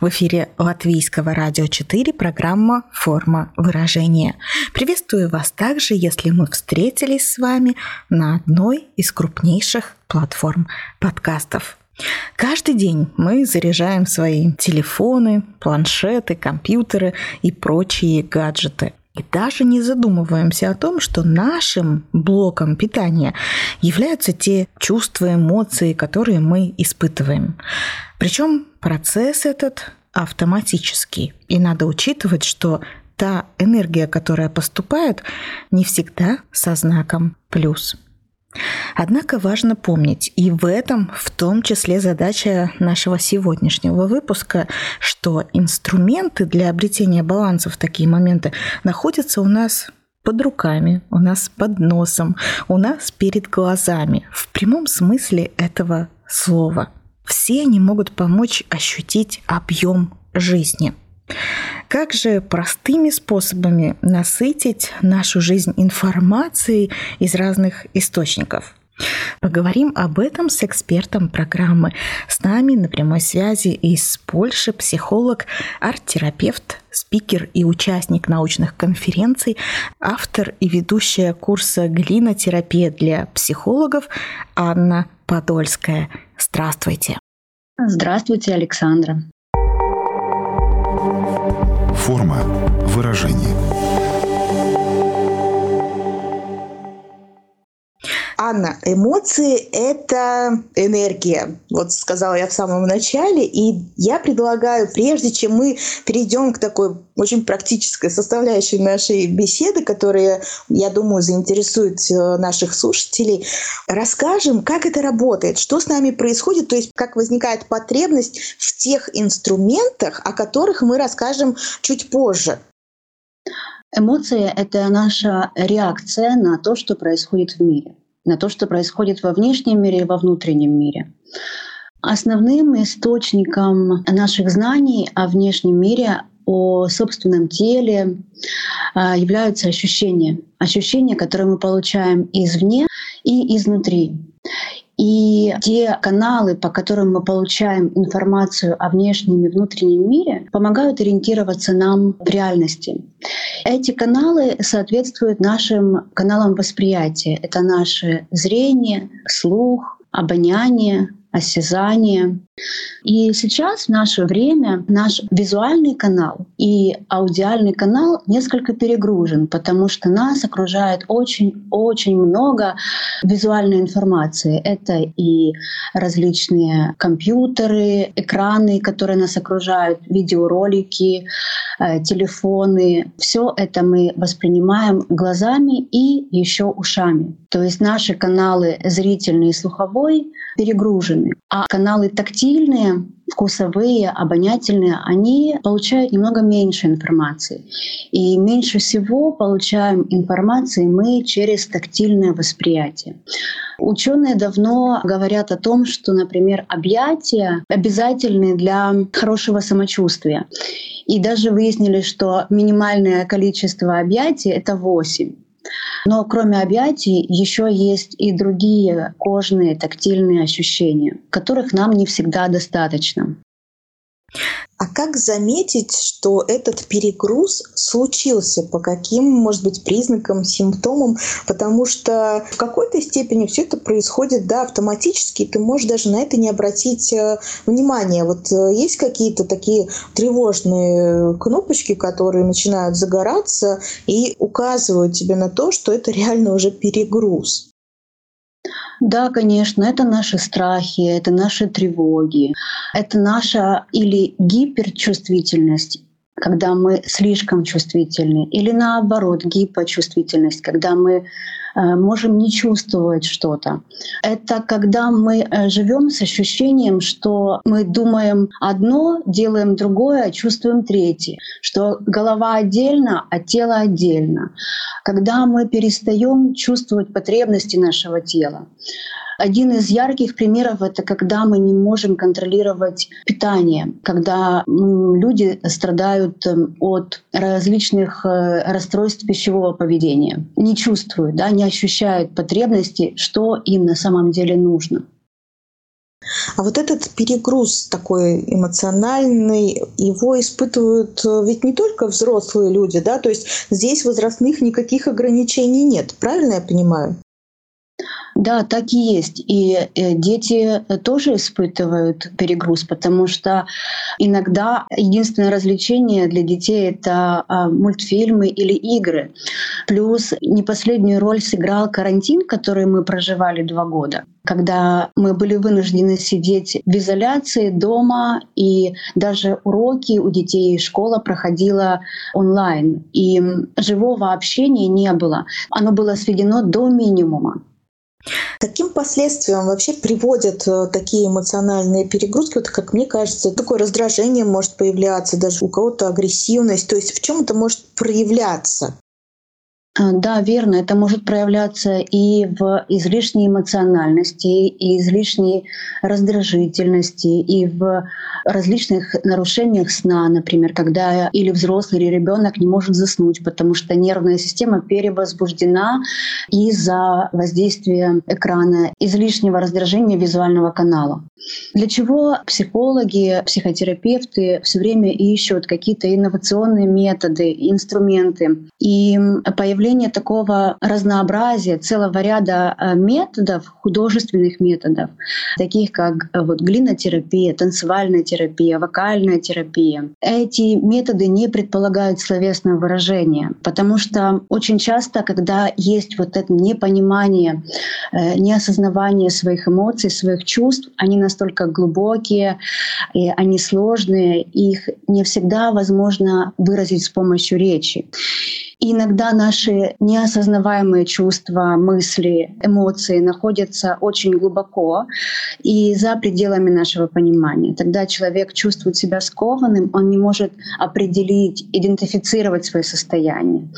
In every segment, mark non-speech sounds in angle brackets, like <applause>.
В эфире Латвийского радио 4 программа «Форма выражения». Приветствую вас также, если мы встретились с вами на одной из крупнейших платформ подкастов. Каждый день мы заряжаем свои телефоны, планшеты, компьютеры и прочие гаджеты. И даже не задумываемся о том, что нашим блоком питания являются те чувства, эмоции, которые мы испытываем. Причем процесс этот автоматический. И надо учитывать, что та энергия, которая поступает, не всегда со знаком плюс. Однако важно помнить, и в этом в том числе задача нашего сегодняшнего выпуска, что инструменты для обретения баланса в такие моменты находятся у нас под руками, у нас под носом, у нас перед глазами, в прямом смысле этого слова. Все они могут помочь ощутить объем жизни – как же простыми способами насытить нашу жизнь информацией из разных источников? Поговорим об этом с экспертом программы. С нами на прямой связи из Польши психолог, арт-терапевт, спикер и участник научных конференций, автор и ведущая курса «Глинотерапия для психологов» Анна Подольская. Здравствуйте. Здравствуйте, Александра форма выражения. Анна, эмоции – это энергия. Вот сказала я в самом начале. И я предлагаю, прежде чем мы перейдем к такой очень практической составляющей нашей беседы, которая, я думаю, заинтересует э, наших слушателей, расскажем, как это работает, что с нами происходит, то есть как возникает потребность в тех инструментах, о которых мы расскажем чуть позже. Эмоции — это наша реакция на то, что происходит в мире на то, что происходит во внешнем мире и во внутреннем мире. Основным источником наших знаний о внешнем мире, о собственном теле а, являются ощущения. Ощущения, которые мы получаем извне и изнутри. И те каналы, по которым мы получаем информацию о внешнем и внутреннем мире, помогают ориентироваться нам в реальности. Эти каналы соответствуют нашим каналам восприятия. Это наше зрение, слух, обоняние, осязание. И сейчас в наше время наш визуальный канал и аудиальный канал несколько перегружен, потому что нас окружает очень-очень много визуальной информации. Это и различные компьютеры, экраны, которые нас окружают, видеоролики, э, телефоны. Все это мы воспринимаем глазами и еще ушами. То есть наши каналы зрительный и слуховой перегружены, а каналы тактильные, вкусовые, обонятельные, они получают немного меньше информации. И меньше всего получаем информации мы через тактильное восприятие. Ученые давно говорят о том, что, например, объятия обязательны для хорошего самочувствия. И даже выяснили, что минимальное количество объятий — это 8. Но кроме объятий еще есть и другие кожные тактильные ощущения, которых нам не всегда достаточно. А как заметить, что этот перегруз случился? По каким, может быть, признакам, симптомам? Потому что в какой-то степени все это происходит да, автоматически, ты можешь даже на это не обратить э, внимания. Вот э, есть какие-то такие тревожные кнопочки, которые начинают загораться и указывают тебе на то, что это реально уже перегруз. Да, конечно, это наши страхи, это наши тревоги, это наша или гиперчувствительность, когда мы слишком чувствительны, или наоборот гипочувствительность, когда мы можем не чувствовать что-то. Это когда мы э, живем с ощущением, что мы думаем одно, делаем другое, а чувствуем третье, что голова отдельно, а тело отдельно. Когда мы перестаем чувствовать потребности нашего тела. Один из ярких примеров — это когда мы не можем контролировать питание, когда люди страдают эм, от различных э, расстройств пищевого поведения, не чувствуют, да, не ощущают потребности, что им на самом деле нужно. А вот этот перегруз такой эмоциональный, его испытывают э, ведь не только взрослые люди, да, то есть здесь возрастных никаких ограничений нет, правильно я понимаю? Да, так и есть. И э, дети тоже испытывают перегруз, потому что иногда единственное развлечение для детей — это а, мультфильмы или игры. Плюс не последнюю роль сыграл карантин, который мы проживали два года когда мы были вынуждены сидеть в изоляции дома, и даже уроки у детей школа проходила онлайн, и живого общения не было. Оно было сведено до минимума. Каким последствиям вообще приводят э, такие эмоциональные перегрузки? Вот, как мне кажется, такое раздражение может появляться, даже у кого-то агрессивность. То есть в чем это может проявляться? А, да, верно. Это может проявляться и в излишней эмоциональности, и излишней раздражительности, и в различных нарушениях сна, например, когда или взрослый, или ребенок не может заснуть, потому что нервная система перевозбуждена из-за воздействия экрана, излишнего раздражения визуального канала. Для чего психологи, психотерапевты все время ищут какие-то инновационные методы, инструменты. И появление появление такого разнообразия, целого ряда э, методов, художественных методов, таких как э, вот глинотерапия, танцевальная терапия, вокальная терапия. Эти методы не предполагают словесное выражение, потому что очень часто, когда есть вот это непонимание, э, неосознавание своих эмоций, своих чувств, они настолько глубокие, и они сложные, их не всегда возможно выразить с помощью речи. И иногда наши неосознаваемые чувства, мысли, эмоции находятся очень глубоко и за пределами нашего понимания. Тогда человек чувствует себя скованным, он не может определить, идентифицировать свое состояние.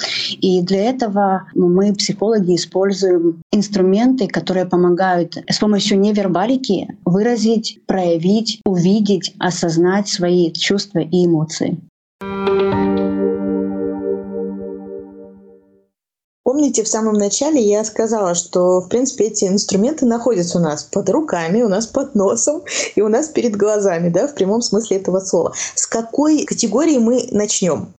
И для этого мы, психологи, используем инструменты, которые помогают с помощью невербалики выразить, проявить, увидеть, осознать свои чувства и эмоции. Помните, в самом начале я сказала, что, в принципе, эти инструменты находятся у нас под руками, у нас под носом и у нас перед глазами, да, в прямом смысле этого слова. С какой категории мы начнем?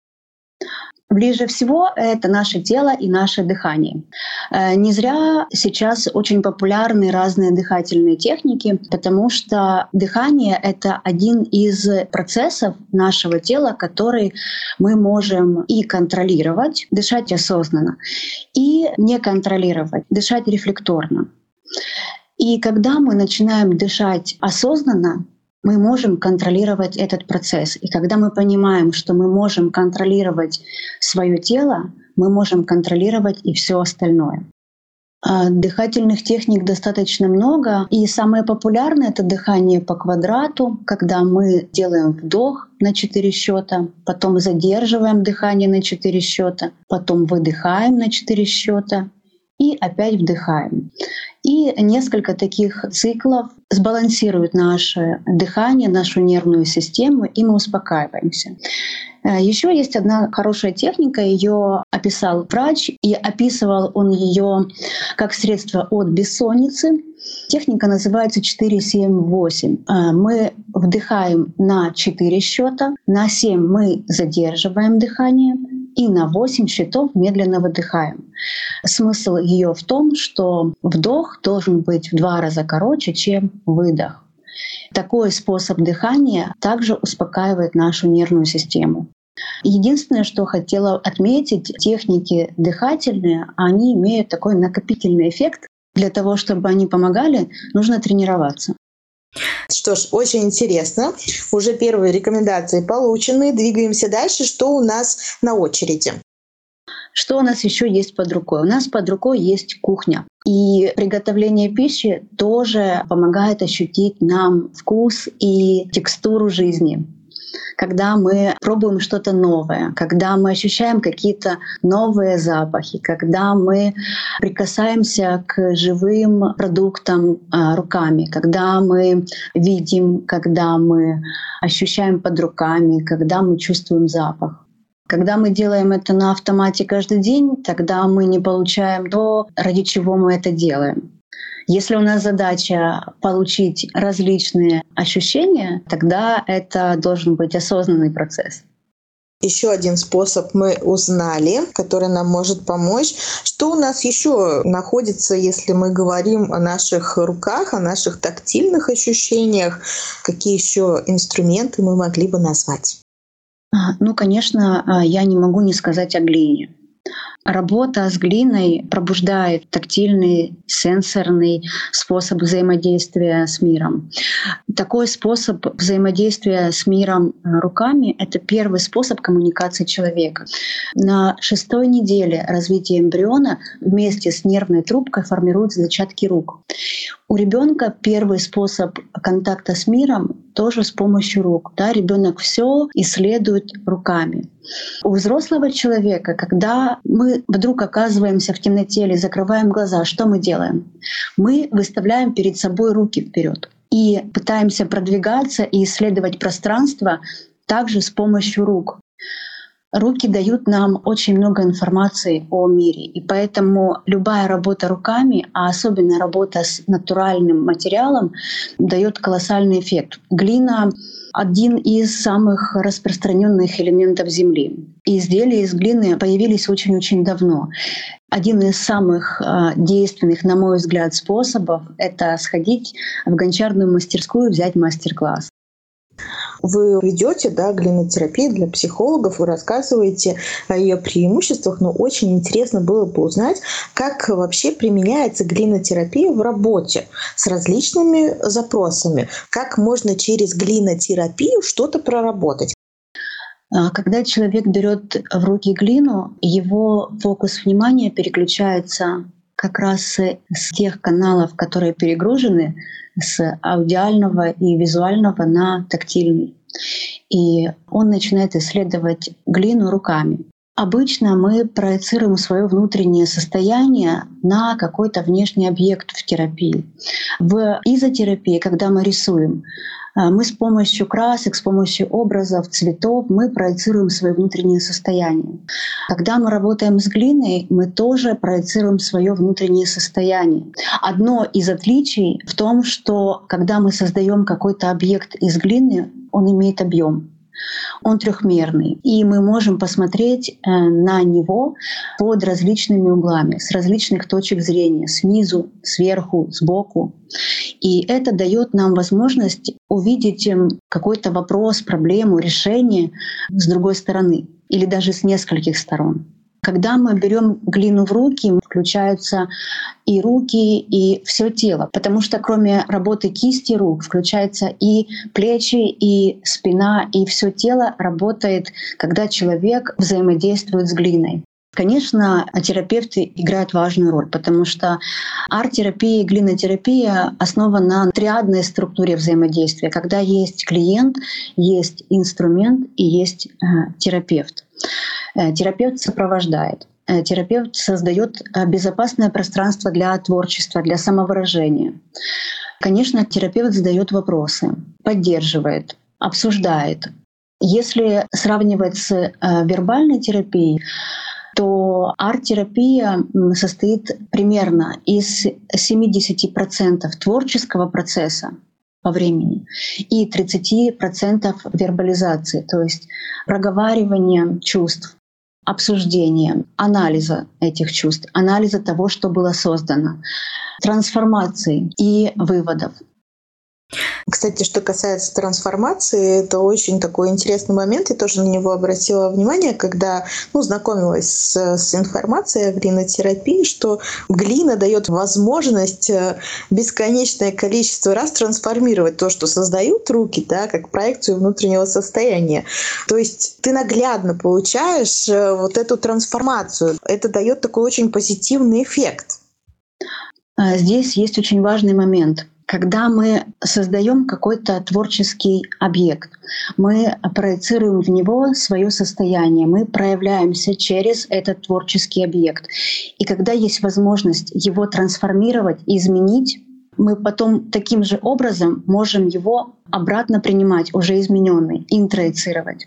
Ближе всего это наше тело и наше дыхание. Э, не зря сейчас очень популярны разные дыхательные техники, потому что дыхание — это один из процессов нашего тела, который мы можем и контролировать, дышать осознанно, и не контролировать, дышать рефлекторно. И когда мы начинаем дышать осознанно, мы можем контролировать этот процесс. И когда мы понимаем, что мы можем контролировать свое тело, мы можем контролировать и все остальное. А дыхательных техник достаточно много, и самое популярное — это дыхание по квадрату, когда мы делаем вдох на 4 счета, потом задерживаем дыхание на 4 счета, потом выдыхаем на 4 счета и опять вдыхаем. И несколько таких циклов сбалансируют наше дыхание, нашу нервную систему, и мы успокаиваемся. Э, Еще есть одна хорошая техника, ее описал врач, и описывал он ее как средство от бессонницы. Техника называется 4-7-8. Э, мы вдыхаем на 4 счета, на 7 мы задерживаем дыхание, и на 8 счетов медленно выдыхаем. Смысл ее в том, что вдох должен быть в два раза короче, чем выдох. Такой способ дыхания также успокаивает нашу нервную систему. Единственное, что хотела отметить, техники дыхательные, они имеют такой накопительный эффект. Для того, чтобы они помогали, нужно тренироваться. Что ж, очень интересно. Уже первые рекомендации получены. Двигаемся дальше. Что у нас на очереди? Что у нас еще есть под рукой? У нас под рукой есть кухня. И приготовление пищи тоже помогает ощутить нам вкус и текстуру жизни когда мы пробуем что-то новое, когда мы ощущаем какие-то новые запахи, когда мы прикасаемся к живым продуктам а, руками, когда мы видим, когда мы ощущаем под руками, когда мы чувствуем запах. Когда мы делаем это на автомате каждый день, тогда мы не получаем то, ради чего мы это делаем. Если у нас задача получить различные ощущения, тогда это должен быть осознанный процесс. Еще один способ мы узнали, который нам может помочь. Что у нас еще находится, если мы говорим о наших руках, о наших тактильных ощущениях? Какие еще инструменты мы могли бы назвать? Ну, конечно, а, я не могу не сказать о глине. Работа с глиной пробуждает тактильный, сенсорный способ взаимодействия с миром. Такой способ взаимодействия с миром э, руками — это первый способ коммуникации человека. На шестой неделе развития эмбриона вместе с нервной трубкой формируются зачатки рук. У ребенка первый способ контакта с миром тоже с помощью рук. Да? Ребенок все исследует руками. У взрослого человека, когда мы вдруг оказываемся в темноте или закрываем глаза, что мы делаем? Мы выставляем перед собой руки вперед и пытаемся продвигаться и исследовать пространство также с помощью рук. Руки дают нам очень много информации о мире, и поэтому любая работа руками, а особенно работа с натуральным материалом, дает колоссальный эффект. Глина один из самых распространенных элементов Земли. И изделия из глины появились очень-очень давно. Один из самых а, действенных, на мой взгляд, способов — это сходить в гончарную мастерскую, взять мастер-класс. Вы ведете да, глинотерапию для психологов, вы рассказываете о ее преимуществах, но очень интересно было бы узнать, как вообще применяется глинотерапия в работе с различными запросами, как можно через глинотерапию что-то проработать. А, когда человек берет в руки глину, его фокус внимания переключается как раз с тех каналов, которые перегружены, с аудиального и визуального на тактильный. И он начинает исследовать глину руками. Обычно мы проецируем свое внутреннее состояние на какой-то внешний объект в терапии. В изотерапии, когда мы рисуем, мы с помощью красок, с помощью образов, цветов, мы проецируем свое внутреннее состояние. Когда мы работаем с глиной, мы тоже проецируем свое внутреннее состояние. Одно из отличий в том, что когда мы создаем какой-то объект из глины, он имеет объем он трехмерный, и мы можем посмотреть э, на него под различными углами, с различных точек зрения, снизу, сверху, сбоку. И это дает нам возможность увидеть эм, какой-то вопрос, проблему, решение с другой стороны или даже с нескольких сторон. Когда мы берем глину в руки, включаются и руки, и все тело, потому что кроме работы кисти рук включается и плечи, и спина, и все тело работает, когда человек взаимодействует с глиной. Конечно, терапевты играют важную роль, потому что арт-терапия и глинотерапия основана на триадной структуре взаимодействия, когда есть клиент, есть инструмент и есть э, терапевт. Э, терапевт сопровождает. Э, терапевт создает э, безопасное пространство для творчества, для самовыражения. Конечно, терапевт задает вопросы, поддерживает, обсуждает. Если сравнивать с вербальной терапией, то арт-терапия состоит примерно из 70% творческого процесса по времени и 30% вербализации, то есть проговаривания чувств, обсуждения, анализа этих чувств, анализа того, что было создано, трансформации и выводов. Кстати, что касается трансформации, это очень такой интересный момент. Я тоже на него обратила внимание, когда ну, знакомилась с, с информацией о глинотерапии, что глина дает возможность э, бесконечное количество раз трансформировать то, что создают руки, да, как проекцию внутреннего состояния. То есть ты наглядно получаешь э, вот эту трансформацию. Это дает такой очень позитивный эффект. А здесь есть очень важный момент — когда мы создаем какой-то творческий объект, мы проецируем в него свое состояние, мы проявляемся через этот творческий объект. И когда есть возможность его трансформировать, изменить, мы потом таким же образом можем его обратно принимать, уже измененный, интроицировать.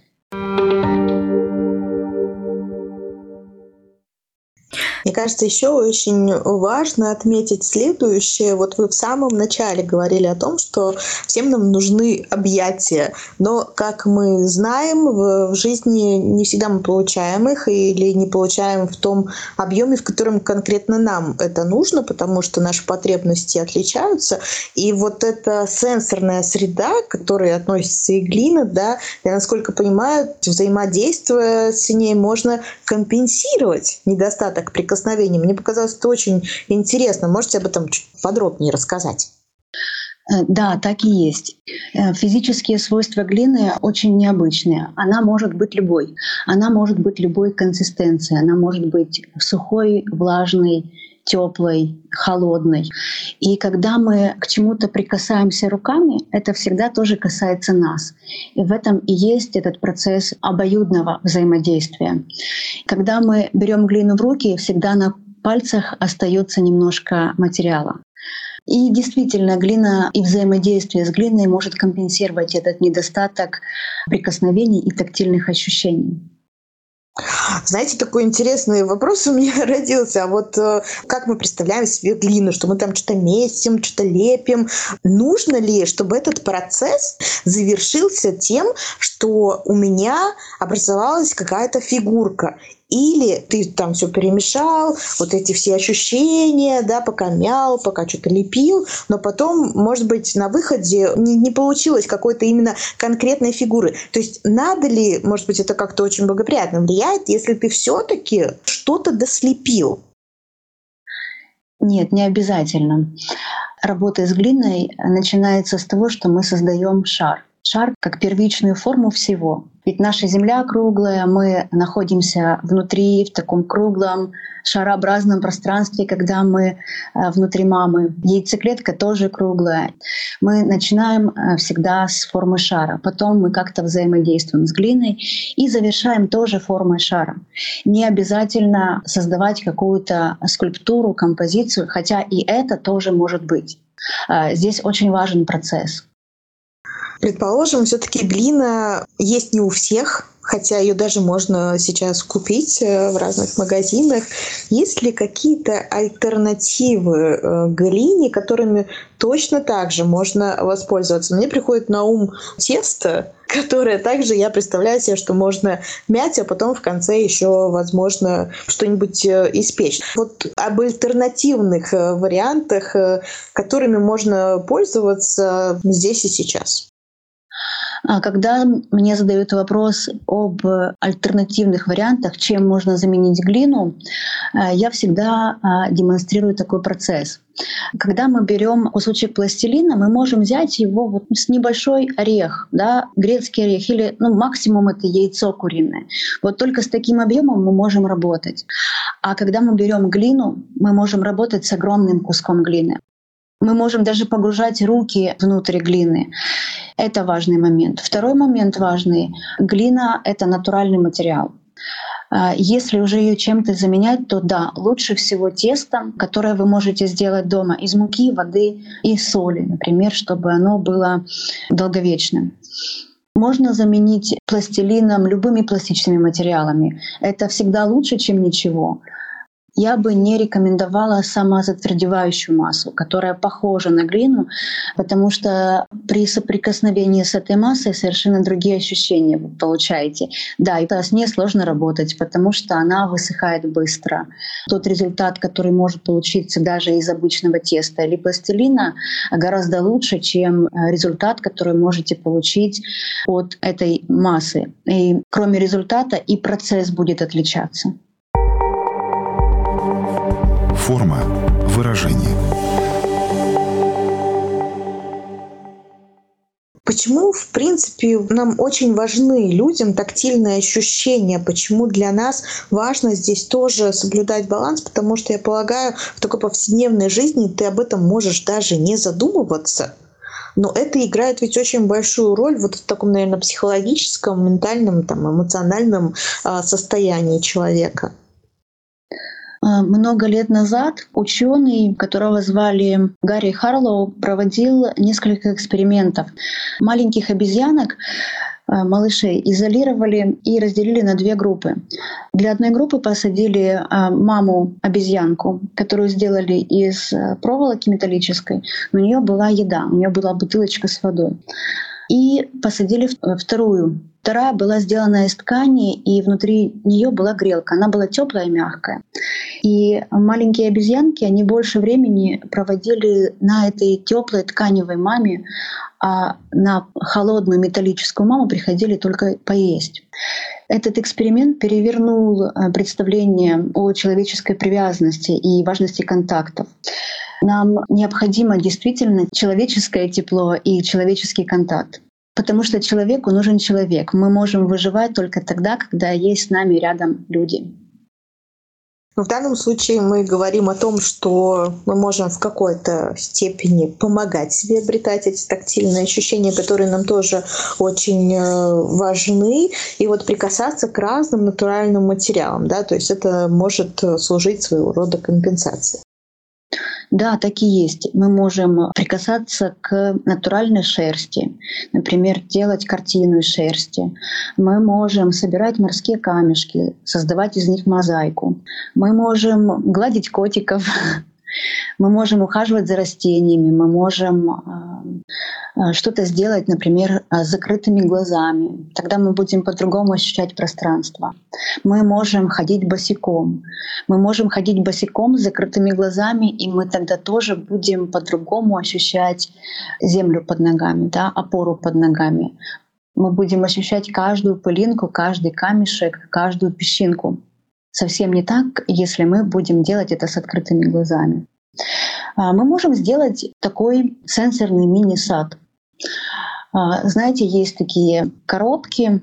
Кажется, еще очень важно отметить следующее. Вот вы в самом начале говорили о том, что всем нам нужны объятия. Но, как мы знаем, в жизни не всегда мы получаем их или не получаем в том объеме, в котором конкретно нам это нужно, потому что наши потребности отличаются. И вот эта сенсорная среда, к которой относится и глина, да, я насколько понимаю, взаимодействуя с ней можно компенсировать недостаток прикосновения прикосновений. Мне показалось это очень интересно. Можете об этом чуть подробнее рассказать? Э, да, так и есть. Э, физические свойства глины очень необычные. Она может быть любой. Она может быть любой консистенции. Она может быть сухой, влажной, теплой, холодной. И когда мы к чему-то прикасаемся руками, это всегда тоже касается нас. И в этом и есть этот процесс обоюдного взаимодействия. Когда мы берем глину в руки, всегда на пальцах остается немножко материала. И действительно, глина и взаимодействие с глиной может компенсировать этот недостаток прикосновений и тактильных ощущений. Знаете, такой интересный вопрос у меня <laughs> родился. А вот э, как мы представляем себе глину, что мы там что-то месим, что-то лепим? Нужно ли, чтобы этот процесс завершился тем, что у меня образовалась какая-то фигурка? Или ты там все перемешал, вот эти все ощущения, да, пока мял, пока что-то лепил, но потом, может быть, на выходе не, не получилось какой-то именно конкретной фигуры. То есть надо ли, может быть, это как-то очень благоприятно влияет, если ты все-таки что-то дослепил? Нет, не обязательно. Работа с глиной начинается с того, что мы создаем шар. Шар как первичную форму всего. Ведь наша Земля круглая, мы находимся внутри, в таком круглом, шарообразном пространстве, когда мы э, внутри мамы. Яйцеклетка тоже круглая. Мы начинаем э, всегда с формы шара, потом мы как-то взаимодействуем с глиной и завершаем тоже формой шара. Не обязательно создавать какую-то скульптуру, композицию, хотя и это тоже может быть. Э, здесь очень важен процесс. Предположим, все-таки глина есть не у всех, хотя ее даже можно сейчас купить э, в разных магазинах. Есть ли какие-то альтернативы э, глине, которыми точно так же можно воспользоваться? Мне приходит на ум тесто, которое также я представляю себе, что можно мять, а потом в конце еще, возможно, что-нибудь э, испечь. Вот об альтернативных вариантах, которыми можно пользоваться здесь и сейчас. А когда мне задают вопрос об альтернативных вариантах, чем можно заменить глину, э, я всегда а, демонстрирую такой процесс. Когда мы берем кусочек пластилина, мы можем взять его вот с небольшой орех, да, грецкий орех или ну, максимум это яйцо куриное. Вот только с таким объемом мы можем работать. А когда мы берем глину, мы можем работать с огромным куском глины. Мы можем даже погружать руки внутрь глины. Это важный момент. Второй момент важный. Глина — это натуральный материал. А, если уже ее чем-то заменять, то да, лучше всего тесто, которое вы можете сделать дома из муки, воды и соли, например, чтобы оно было долговечным. Можно заменить пластилином любыми пластичными материалами. Это всегда лучше, чем ничего. Я бы не рекомендовала самозатвердевающую массу, которая похожа на глину, потому что при соприкосновении с этой массой совершенно другие ощущения вы получаете. Да, и с ней сложно работать, потому что она высыхает быстро. Тот результат, который может получиться даже из обычного теста или пластилина, гораздо лучше, чем результат, который можете получить от этой массы. И кроме результата и процесс будет отличаться. Форма выражения. Почему, в принципе, нам очень важны людям тактильные ощущения? Почему для нас важно здесь тоже соблюдать баланс? Потому что, я полагаю, в такой повседневной жизни ты об этом можешь даже не задумываться. Но это играет ведь очень большую роль вот в таком, наверное, психологическом, ментальном, там, эмоциональном а, состоянии человека. Э, много лет назад ученый, которого звали Гарри Харлоу, проводил несколько экспериментов. Маленьких обезьянок э, малышей изолировали и разделили на две группы. Для одной группы посадили э, маму обезьянку, которую сделали из проволоки металлической. У нее была еда, у нее была бутылочка с водой. И посадили вторую Вторая была сделана из ткани, и внутри нее была грелка. Она была теплая и мягкая. И маленькие обезьянки, они больше времени проводили на этой теплой тканевой маме, а на холодную металлическую маму приходили только поесть. Этот эксперимент перевернул э, представление о человеческой привязанности и важности контактов. Нам необходимо действительно человеческое тепло и человеческий контакт. Потому что человеку нужен человек. Мы можем выживать только тогда, когда есть с нами рядом люди. В данном случае мы говорим о том, что мы можем в какой-то степени помогать себе обретать эти тактильные ощущения, которые нам тоже очень э, важны, и вот прикасаться к разным натуральным материалам, да, то есть это может э, служить своего рода компенсацией. Да, так и есть. Мы можем прикасаться к натуральной шерсти, например, делать картину из шерсти. Мы можем собирать морские камешки, создавать из них мозаику. Мы можем гладить котиков, <laughs> Мы можем ухаживать за растениями, мы можем э, э, что-то сделать, например, с закрытыми глазами. Тогда мы будем по-другому ощущать пространство. Мы можем ходить босиком. Мы можем ходить босиком с закрытыми глазами, и мы тогда тоже будем по-другому ощущать землю под ногами, да, опору под ногами. Мы будем ощущать каждую пылинку, каждый камешек, каждую песчинку. Совсем не так, если мы будем делать это с открытыми глазами. А, мы можем сделать такой сенсорный мини-сад. А, знаете, есть такие коробки,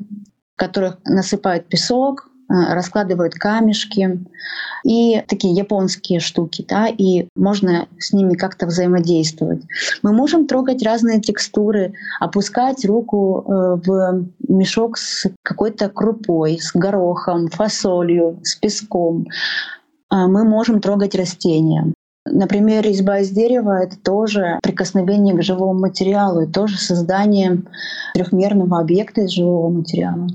в которых насыпают песок, раскладывают камешки и такие японские штуки, да, и можно с ними как-то взаимодействовать. Мы можем трогать разные текстуры, опускать руку э, в мешок с какой-то крупой, с горохом, фасолью, с песком. А мы можем трогать растения. Например, резьба из дерева — это тоже прикосновение к живому материалу, и тоже создание трехмерного объекта из живого материала.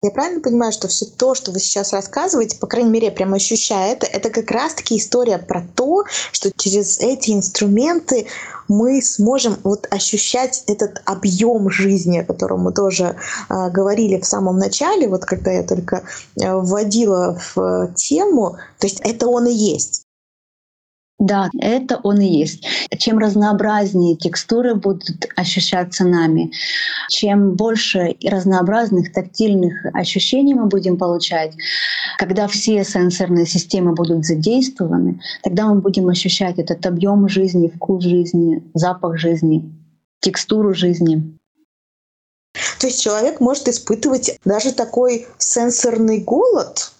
Я правильно понимаю, что все то, что вы сейчас рассказываете, по крайней мере, я прям ощущаю это, это как раз-таки история про то, что через эти инструменты мы сможем вот ощущать этот объем жизни, о котором мы тоже э, говорили в самом начале, вот когда я только э, вводила в э, тему, то есть это он и есть. Да, это он и есть. Чем разнообразнее текстуры будут ощущаться нами, чем больше разнообразных тактильных ощущений мы будем получать, когда все сенсорные системы будут задействованы, тогда мы будем ощущать этот объем жизни, вкус жизни, запах жизни, текстуру жизни. То есть человек может испытывать даже такой сенсорный голод,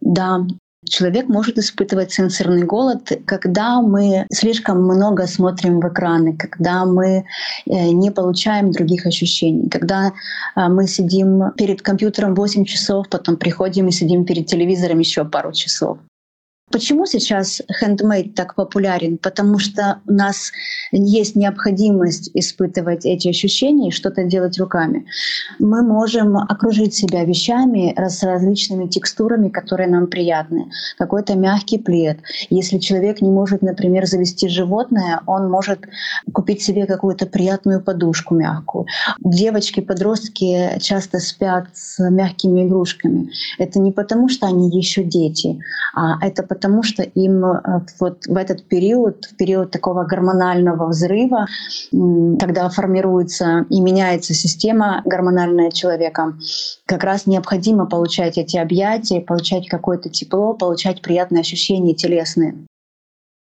да, Человек может испытывать сенсорный голод, когда мы слишком много смотрим в экраны, когда мы э, не получаем других ощущений, когда э, мы сидим перед компьютером 8 часов, потом приходим и сидим перед телевизором еще пару часов. Почему сейчас хендмейд так популярен? Потому что у нас есть необходимость испытывать эти ощущения и что-то делать руками. Мы можем окружить себя вещами с различными текстурами, которые нам приятны. Какой-то мягкий плед. Если человек не может, например, завести животное, он может купить себе какую-то приятную подушку мягкую. Девочки, подростки часто спят с мягкими игрушками. Это не потому, что они еще дети, а это потому что им э, вот в этот период, в период такого гормонального взрыва, когда формируется и меняется система гормональная человека, как раз необходимо получать эти объятия, получать какое-то тепло, получать приятные ощущения телесные.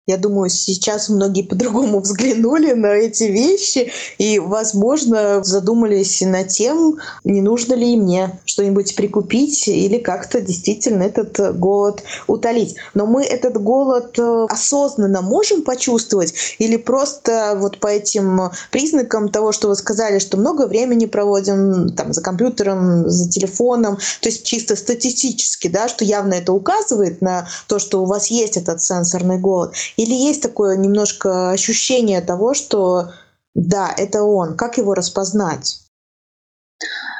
Я думаю, сейчас многие по-другому <laughs> взглянули на эти вещи и, возможно, задумались над тем, не нужно ли мне что-нибудь прикупить или как-то действительно этот голод утолить. Но мы этот голод э, осознанно можем почувствовать или просто вот по этим признакам того, что вы сказали, что много времени проводим там за компьютером, за телефоном, то есть чисто статистически, да, что явно это указывает на то, что у вас есть этот сенсорный голод. Или есть такое немножко ощущение того, что да, это он. Как его распознать?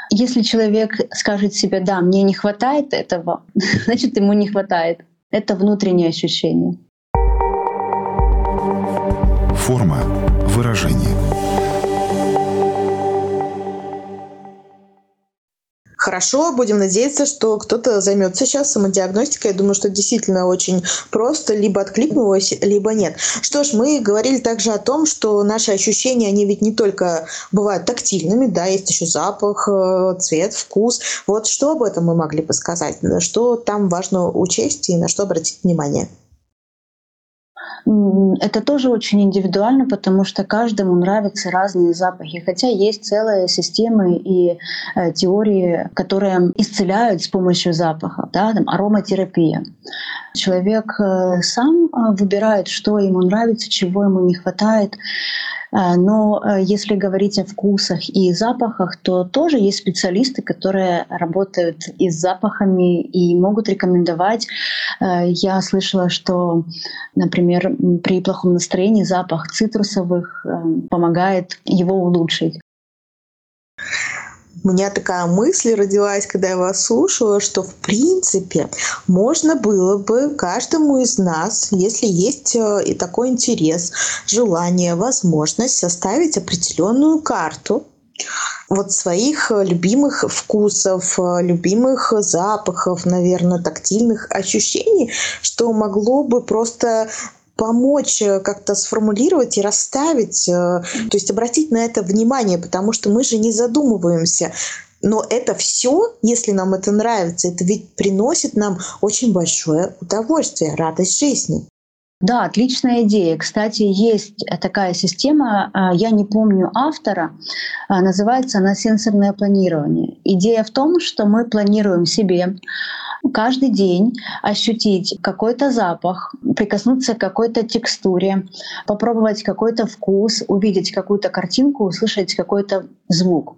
Если человек скажет себе, да, мне не хватает этого, <laughs> значит, ему не хватает. Это внутреннее ощущение. Форма выражения. Хорошо, будем надеяться, что кто-то займется сейчас самодиагностикой. Я думаю, что действительно очень просто, либо откликнулось, либо нет. Что ж, мы говорили также о том, что наши ощущения, они ведь не только бывают тактильными, да, есть еще запах, э, цвет, вкус. Вот что об этом мы могли бы сказать? Что там важно учесть и на что обратить внимание? Это тоже очень индивидуально, потому что каждому нравятся разные запахи. Хотя есть целая система и э, теории, которые исцеляют с помощью запаха, да, там, ароматерапия. Человек э, сам э, выбирает, что ему нравится, чего ему не хватает. А, но э, если говорить о вкусах и запахах, то тоже есть специалисты, которые работают и с запахами и могут рекомендовать. Э, я слышала, что, например, при плохом настроении запах цитрусовых э, помогает его улучшить. У меня такая мысль родилась, когда я вас слушала, что в принципе можно было бы каждому из нас, если есть э, и такой интерес, желание, возможность составить определенную карту вот своих любимых вкусов, любимых запахов, наверное, тактильных ощущений, что могло бы просто помочь э, как-то сформулировать и расставить, э, то есть обратить на это внимание, потому что мы же не задумываемся. Но это все, если нам это нравится, это ведь приносит нам очень большое удовольствие, радость жизни. Да, отличная идея. Кстати, есть такая система, а, я не помню автора, а, называется она сенсорное планирование. Идея в том, что мы планируем себе каждый день ощутить какой-то запах, прикоснуться к какой-то текстуре, попробовать какой-то вкус, увидеть какую-то картинку, услышать какой-то звук.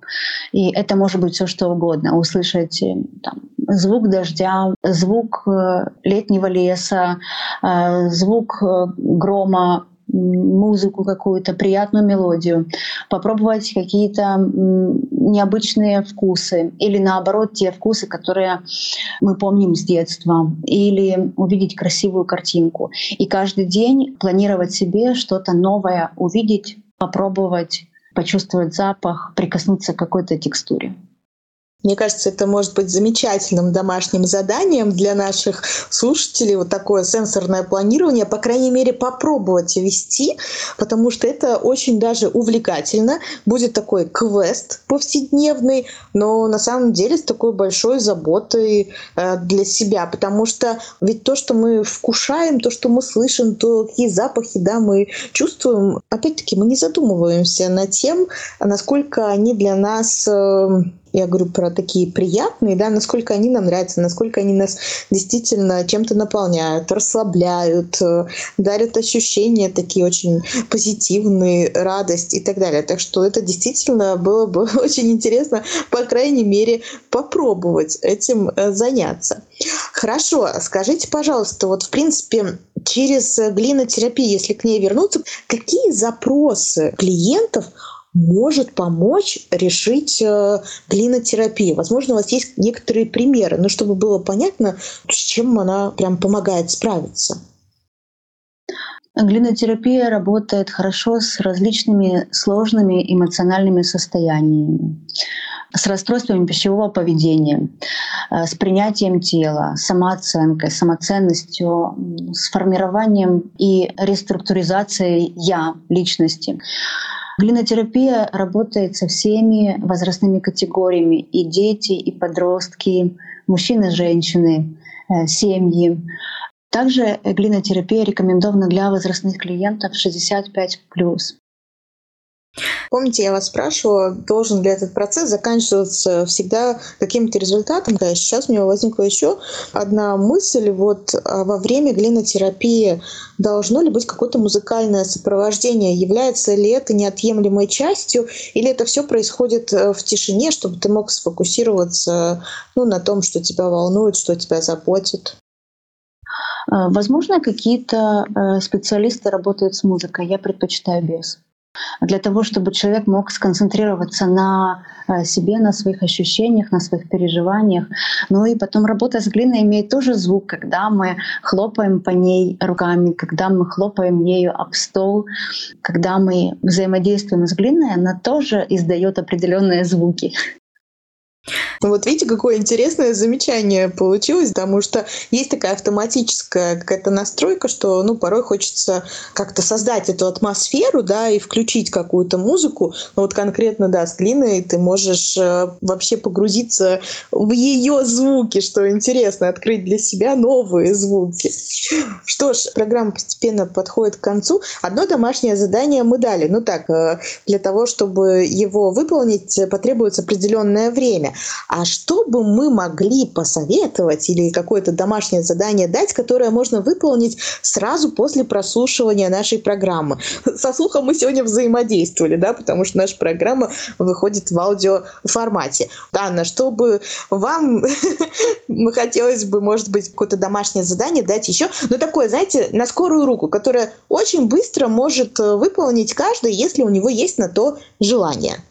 И это может быть все что угодно. Услышать э, там, звук дождя, звук э, летнего леса, э, звук грома музыку какую-то, приятную мелодию, попробовать какие-то необычные вкусы или наоборот те вкусы, которые мы помним с детства, или увидеть красивую картинку. И каждый день планировать себе что-то новое, увидеть, попробовать, почувствовать запах, прикоснуться к какой-то текстуре. Мне кажется, это может быть замечательным домашним заданием для наших слушателей, вот такое сенсорное планирование, по крайней мере, попробовать вести, потому что это очень даже увлекательно. Будет такой квест повседневный, но на самом деле с такой большой заботой э, для себя, потому что ведь то, что мы вкушаем, то, что мы слышим, то какие запахи да, мы чувствуем, опять-таки мы не задумываемся над тем, насколько они для нас э, я говорю про такие приятные, да, насколько они нам нравятся, насколько они нас действительно чем-то наполняют, расслабляют, э, дарят ощущения такие очень позитивные, радость и так далее. Так что это действительно было бы <laughs> очень интересно, по крайней мере, попробовать этим э, заняться. Хорошо, скажите, пожалуйста, вот в принципе через глинотерапию, если к ней вернуться, какие запросы клиентов может помочь решить э, глинотерапию. Возможно, у вас есть некоторые примеры, но чтобы было понятно, с чем она прям помогает справиться. Глинотерапия работает хорошо с различными сложными эмоциональными состояниями, с расстройствами пищевого поведения, э, с принятием тела, самооценкой, самоценностью, с формированием и реструктуризацией «я» личности. Глинотерапия работает со всеми возрастными категориями, и дети, и подростки, мужчины, женщины, э, семьи. Также глинотерапия рекомендована для возрастных клиентов 65+. Помните, я вас спрашивала, должен ли этот процесс заканчиваться всегда каким-то результатом? Да, сейчас у меня возникла еще одна мысль. Вот а во время глинотерапии должно ли быть какое-то музыкальное сопровождение? Является ли это неотъемлемой частью? Или это все происходит э, в тишине, чтобы ты мог сфокусироваться ну, на том, что тебя волнует, что тебя заботит? Э, возможно, какие-то э, специалисты работают с музыкой, я предпочитаю без. Для того, чтобы человек мог сконцентрироваться на э, себе, на своих ощущениях, на своих переживаниях. Ну и потом работа с глиной имеет тоже звук, когда мы хлопаем по ней руками, когда мы хлопаем ею об стол, когда мы взаимодействуем с глиной, она тоже издает определенные звуки. Ну вот видите, какое интересное замечание получилось, потому что есть такая автоматическая какая-то настройка, что ну, порой хочется как-то создать эту атмосферу, да, и включить какую-то музыку. Но вот конкретно, да, с глиной ты можешь э, вообще погрузиться в ее звуки, что интересно, открыть для себя новые звуки. Что ж, программа постепенно подходит к концу. Одно домашнее задание мы дали. Ну так, э, для того, чтобы его выполнить, потребуется определенное время. А что бы мы могли посоветовать или какое-то домашнее задание дать, которое можно выполнить сразу после прослушивания нашей программы? Со слухом мы сегодня взаимодействовали, да, потому что наша программа выходит в аудиоформате. Анна, чтобы вам <laughs> хотелось бы, может быть, какое-то домашнее задание дать еще, но такое, знаете, на скорую руку, которое очень быстро может э, выполнить каждый, если у него есть на то желание.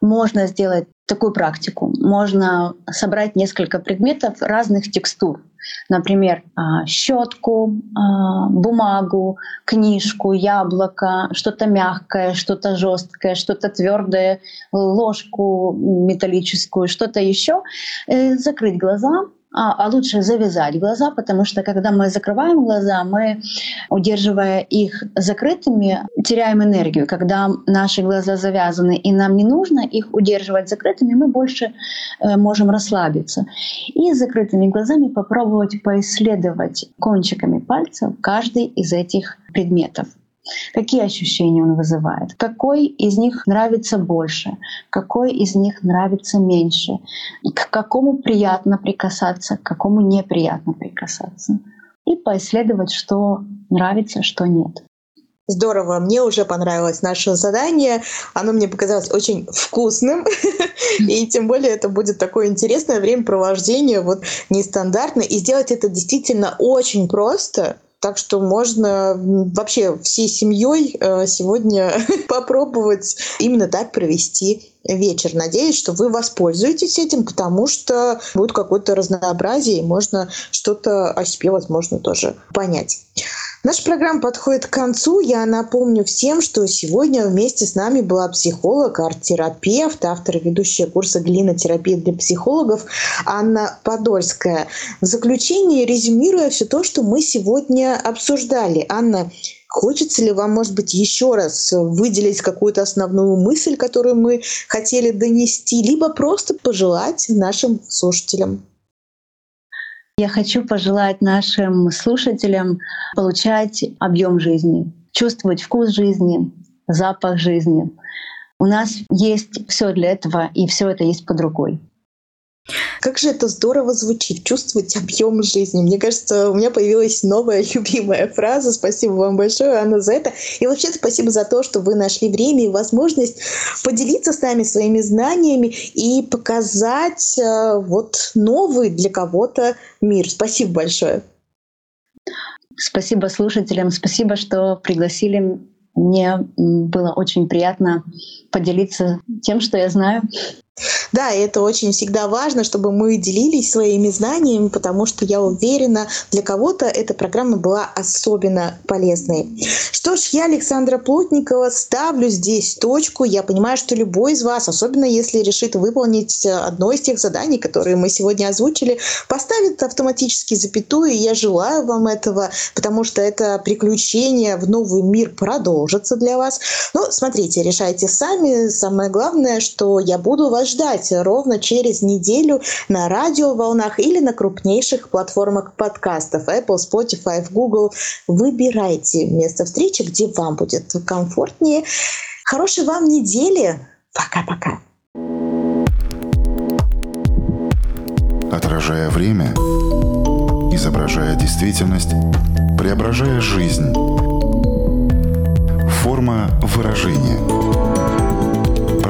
Можно сделать такую практику. Можно собрать несколько предметов разных текстур. Например, а, щетку, а, бумагу, книжку, яблоко, что-то мягкое, что-то жесткое, что-то твердое, ложку металлическую, что-то еще. Э, закрыть глаза а, а лучше завязать глаза, потому что когда мы закрываем глаза, мы, удерживая их закрытыми, теряем энергию. Когда наши глаза завязаны и нам не нужно их удерживать закрытыми, мы больше э, можем расслабиться. И с закрытыми глазами попробовать поисследовать кончиками пальцев каждый из этих предметов. Какие ощущения он вызывает? Какой из них нравится больше? Какой из них нравится меньше? К какому приятно прикасаться, к какому неприятно прикасаться? И поисследовать, что нравится, что нет. Здорово, мне уже понравилось наше задание. Оно мне показалось очень вкусным. <laughs> И тем более это будет такое интересное времяпровождение, вот нестандартное. И сделать это действительно очень просто. Так что можно вообще всей семьей э, сегодня <laughs> попробовать именно так провести вечер. Надеюсь, что вы воспользуетесь этим, потому что будет какое-то разнообразие, и можно что-то о себе, возможно, тоже понять. Наша программа подходит к концу. Я напомню всем, что сегодня вместе с нами была психолог, арт-терапевт, автор и ведущая курса «Глинотерапия для психологов» Анна Подольская. В заключение, резюмируя все то, что мы сегодня обсуждали. Анна, Хочется ли вам, может быть, еще раз выделить какую-то основную мысль, которую мы хотели донести, либо просто пожелать нашим слушателям? Я хочу пожелать нашим слушателям получать объем жизни, чувствовать вкус жизни, запах жизни. У нас есть все для этого, и все это есть под рукой. Как же это здорово звучит, чувствовать объем жизни. Мне кажется, у меня появилась новая <laughs> любимая фраза. Спасибо вам большое, Анна, за это. И вообще спасибо за то, что вы нашли время и возможность поделиться с нами своими знаниями и показать э, вот новый для кого-то мир. Спасибо большое. Спасибо слушателям, спасибо, что пригласили. Мне было очень приятно поделиться тем, что я знаю. Да, это очень всегда важно, чтобы мы делились своими знаниями, потому что я уверена, для кого-то эта программа была особенно полезной. Что ж, я, Александра Плотникова, ставлю здесь точку. Я понимаю, что любой из вас, особенно если решит выполнить одно из тех заданий, которые мы сегодня озвучили, поставит автоматически запятую. И я желаю вам этого, потому что это приключение в новый мир продолжится для вас. Но смотрите, решайте сами. Самое главное, что я буду вас ждать ровно через неделю на радиоволнах или на крупнейших платформах подкастов Apple, Spotify, Google. Выбирайте место встречи, где вам будет комфортнее. Хорошей вам недели. Пока-пока. Отражая время, изображая действительность, преображая жизнь. Форма выражения –